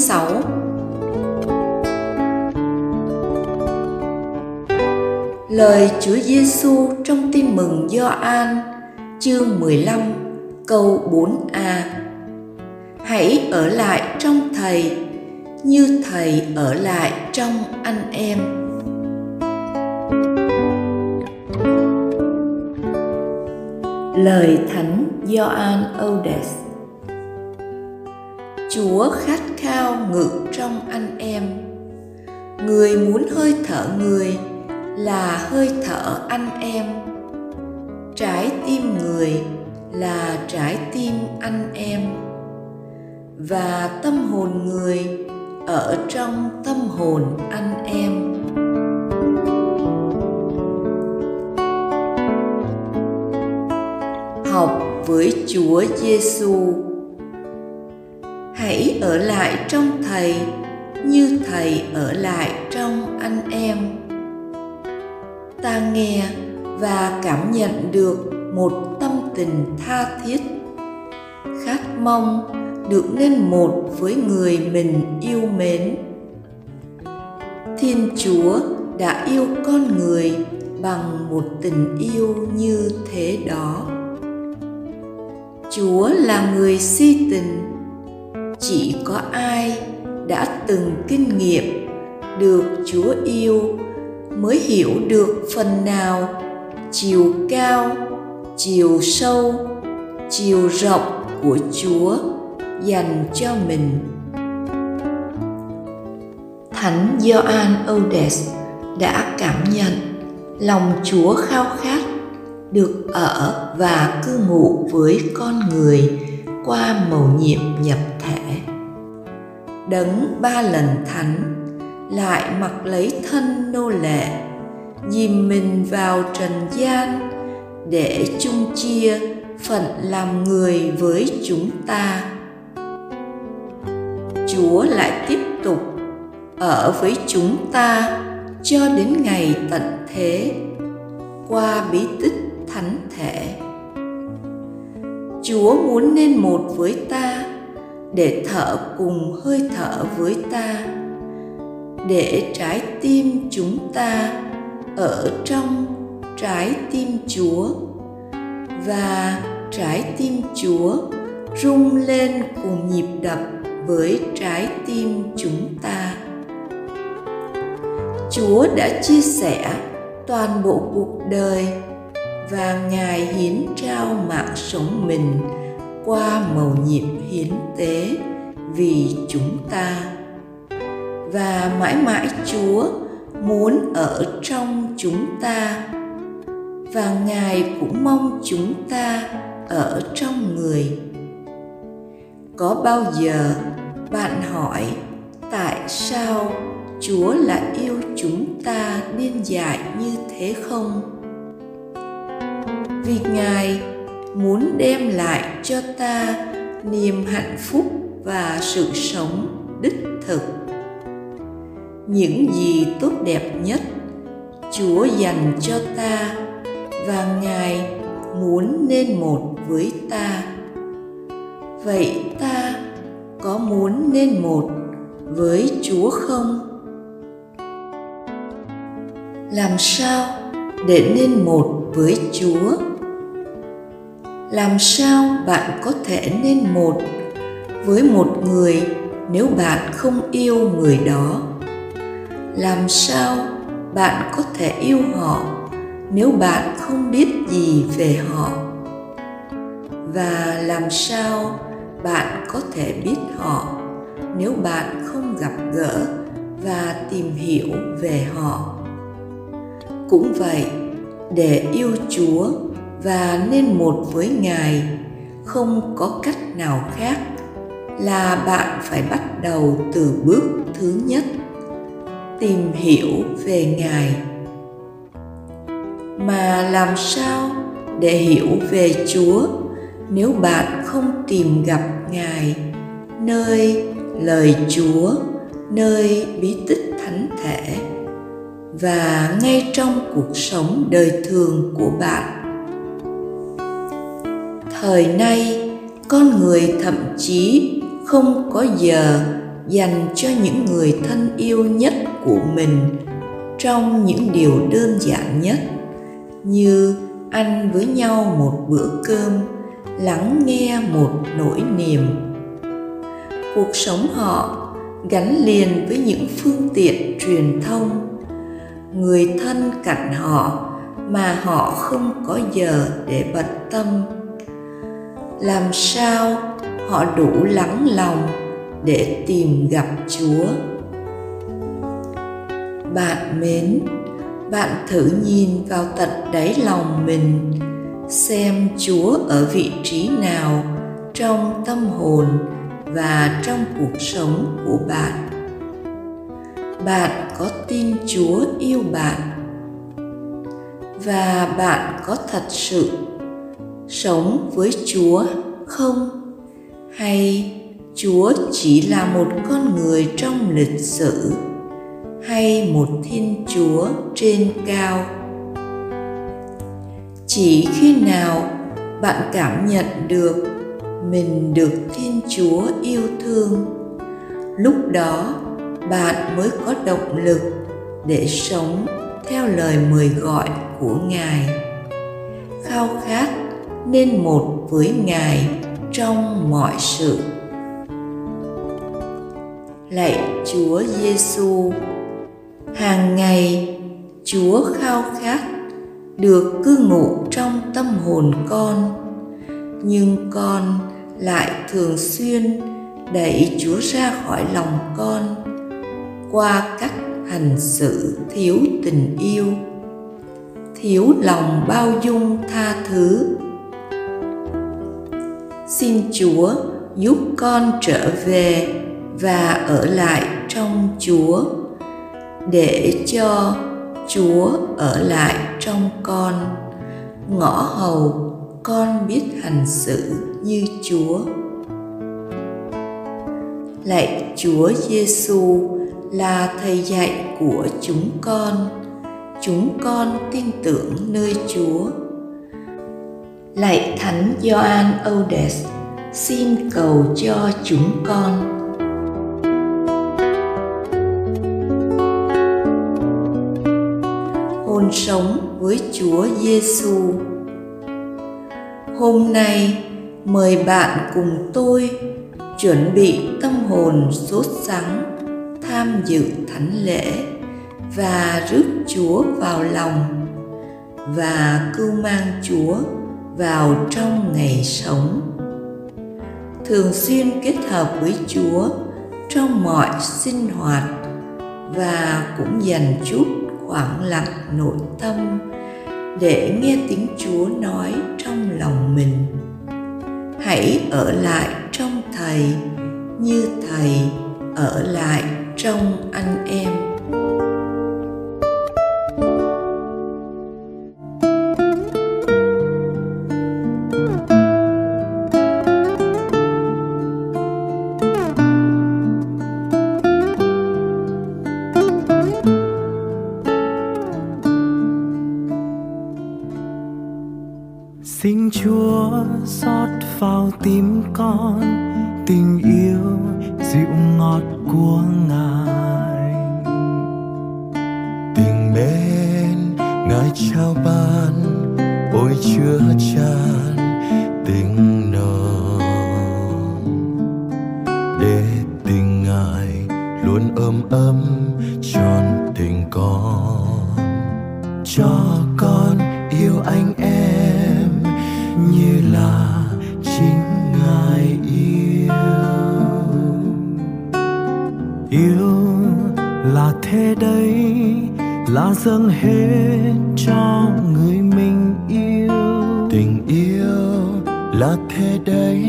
6 Lời Chúa Giêsu trong Tin mừng Gioan, chương 15 câu 4a Hãy ở lại trong Thầy, như Thầy ở lại trong anh em. Lời Thánh Gioan Odes Chúa khát khao ngự trong anh em. Người muốn hơi thở người là hơi thở anh em. Trái tim người là trái tim anh em. Và tâm hồn người ở trong tâm hồn anh em. Học với Chúa Giêsu. Hãy ở lại trong Thầy, như Thầy ở lại trong anh em. Ta nghe và cảm nhận được một tâm tình tha thiết. Khát mong được nên một với người mình yêu mến. Thiên chúa đã yêu con người bằng một tình yêu như thế đó. Chúa là người si tình chỉ có ai đã từng kinh nghiệm được chúa yêu mới hiểu được phần nào chiều cao, chiều sâu, chiều rộng của chúa dành cho mình. Thánh gioan odes đã cảm nhận lòng chúa khao khát được ở và cư ngụ với con người qua mầu nhiệm nhập thể. Đấng ba lần thánh, lại mặc lấy thân nô lệ dìm mình vào trần gian để chung chia phận làm người với chúng ta. Chúa lại tiếp tục ở với chúng ta cho đến ngày tận thế qua bí tích thánh thể chúa muốn nên một với ta, để thở cùng hơi thở với ta, để trái tim chúng ta ở trong trái tim chúa và trái tim chúa rung lên cùng nhịp đập với trái tim chúng ta. Chúa đã chia sẻ toàn bộ cuộc đời và ngài hiến trao mạng sống mình qua mầu nhiệm hiến tế vì chúng ta. Và mãi mãi chúa muốn ở trong chúng ta. Và ngài cũng mong chúng ta ở trong người. Có bao giờ bạn hỏi tại sao chúa lại yêu chúng ta điên dại như thế không? Vì ngài muốn đem lại cho ta niềm hạnh phúc và sự sống đích thực. Những gì tốt đẹp nhất chúa dành cho ta và ngài muốn nên một với ta. Vậy ta có muốn nên một với chúa không? Làm sao để nên một với chúa? Làm sao bạn có thể nên một với một người nếu bạn không yêu người đó? Làm sao bạn có thể yêu họ nếu bạn không biết gì về họ? Và làm sao bạn có thể biết họ nếu bạn không gặp gỡ và tìm hiểu về họ? Cũng vậy, để yêu chúa và nên một với ngài. Không có cách nào khác là bạn phải bắt đầu từ bước thứ nhất, tìm hiểu về ngài. Mà làm sao để hiểu về chúa nếu bạn không tìm gặp ngài, nơi lời chúa, nơi bí tích thánh thể và ngay trong cuộc sống đời thường của bạn? Thời nay, con người thậm chí không có giờ dành cho những người thân yêu nhất của mình trong những điều đơn giản nhất, như ăn với nhau một bữa cơm, lắng nghe một nỗi niềm. Cuộc sống họ gắn liền với những phương tiện truyền thông. Người thân cạnh họ mà họ không có giờ để bận tâm làm sao họ đủ lắng lòng để tìm gặp chúa? Bạn mến, bạn thử nhìn vào tận đáy lòng mình, xem chúa ở vị trí nào trong tâm hồn và trong cuộc sống của bạn. Bạn có tin chúa yêu bạn và bạn có thật sự sống với chúa không? Hay chúa chỉ là một con người trong lịch sử? Hay một thiên chúa trên cao? Chỉ khi nào bạn cảm nhận được mình được thiên chúa yêu thương, lúc đó bạn mới có động lực để sống theo lời mời gọi của ngài. Khao khát nên một với ngài trong mọi sự. Lạy chúa giêsu hàng ngày chúa khao khát được cư ngụ trong tâm hồn con, nhưng con lại thường xuyên đẩy chúa ra khỏi lòng con qua cách hành xử thiếu tình yêu, thiếu lòng bao dung tha thứ xin chúa giúp con trở về và ở lại trong chúa, để cho chúa ở lại trong con. Ngõ hầu, con biết hành xử như chúa. Lạy chúa giêsu là thầy dạy của chúng con. Chúng con tin tưởng nơi chúa lạy thánh Gioan Odes xin cầu cho chúng con hôn sống với Chúa Giêsu. Hôm nay, mời bạn cùng tôi chuẩn bị tâm hồn sốt sắng, tham dự thánh lễ và rước Chúa vào lòng và cưu mang Chúa vào trong ngày sống. Thường xuyên kết hợp với Chúa trong mọi sinh hoạt và cũng dành chút khoảng lặng nội tâm để nghe tiếng Chúa nói trong lòng mình. Hãy ở lại trong Thầy như Thầy ở lại trong anh em. Của ngài. Tình bên ngài trao ban, ôi chứa chan tình nồng. Để tình ngài luôn ấm ấm tròn tình con. Cho con yêu anh em như là chính ngài yêu yêu là thế đấy là dâng hết cho người mình yêu. Tình yêu là thế đấy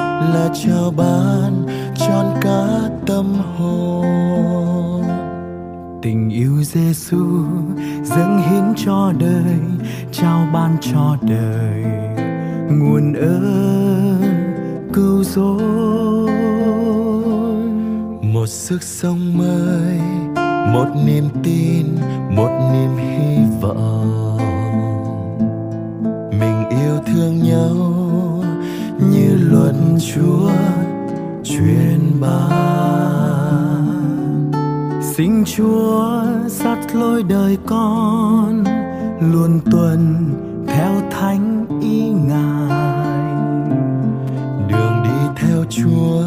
là trao ban trọn cả tâm hồn. Tình yêu Giêsu dâng hiến cho đời, trao ban cho đời. Nguồn ơn cứu rỗi một sức sống mới. Một niềm tin, một niềm hy vọng. Mình yêu thương nhau như luật chúa truyền ban. Xin chúa dắt lối đời con luôn tuần theo thánh ý ngài. Đường đi theo chúa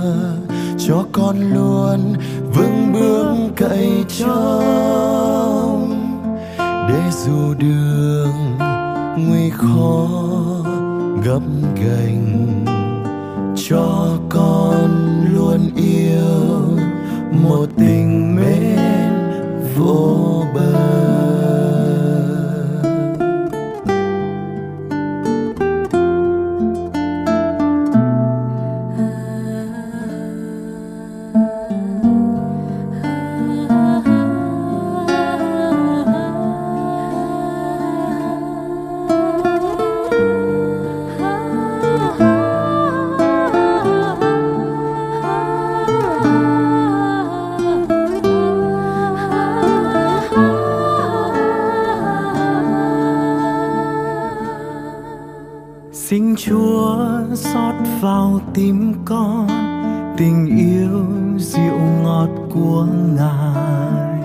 cho con luôn vững bước cậy trông để dù đường nguy khó gấp gành, cho con luôn yêu một tình mến. Tim con, tình yêu dịu ngọt của ngài.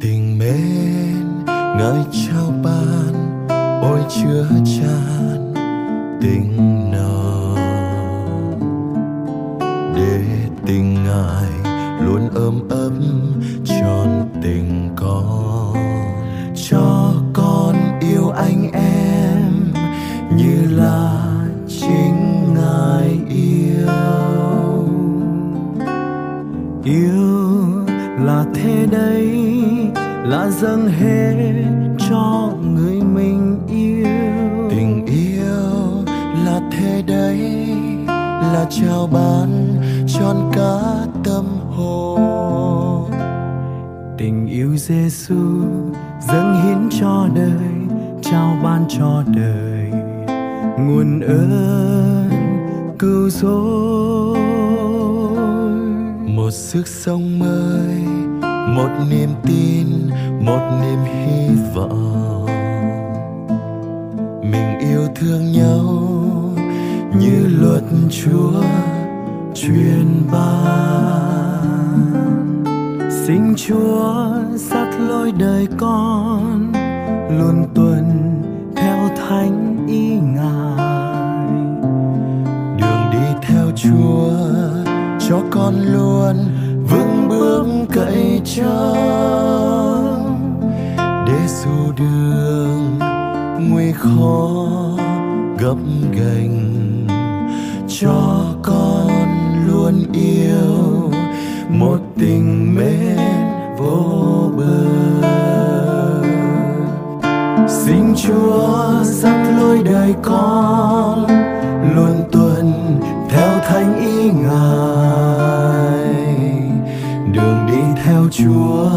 Tình mến ngài trao ban ôi chứa chan tình nào để tình ngài luôn ấm ấm tròn tình con. Thế đấy là dâng hết cho người mình yêu. Tình yêu là thế đấy là trao ban tròn cả tâm hồn. Tình yêu Giêsu dâng hiến cho đời trao ban cho đời. Nguồn ơn cứu rỗi. Một sức sống mới một niềm tin, một niềm hy vọng. Mình yêu thương nhau như luật chúa truyền ban. Xin chúa dắt lối đời con luôn tuân theo thánh ý ngài. Đường đi theo chúa cho con luôn cậy cho để dù đường nguy khó gấp gành, cho con luôn yêu một tình mến vô bờ. Xin chúa dắt lối đời con luôn tuần theo thánh ý ngài. Theo chúa,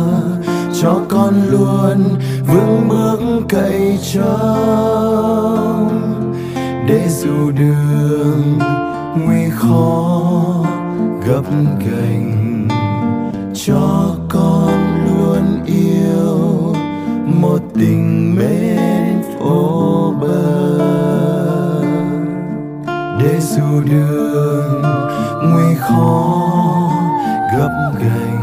cho con luôn vững bước cậy trông để dù đường nguy khó, gấp gành, cho con luôn yêu một tình mến vô bờ. Để dù đường nguy khó, gấp gành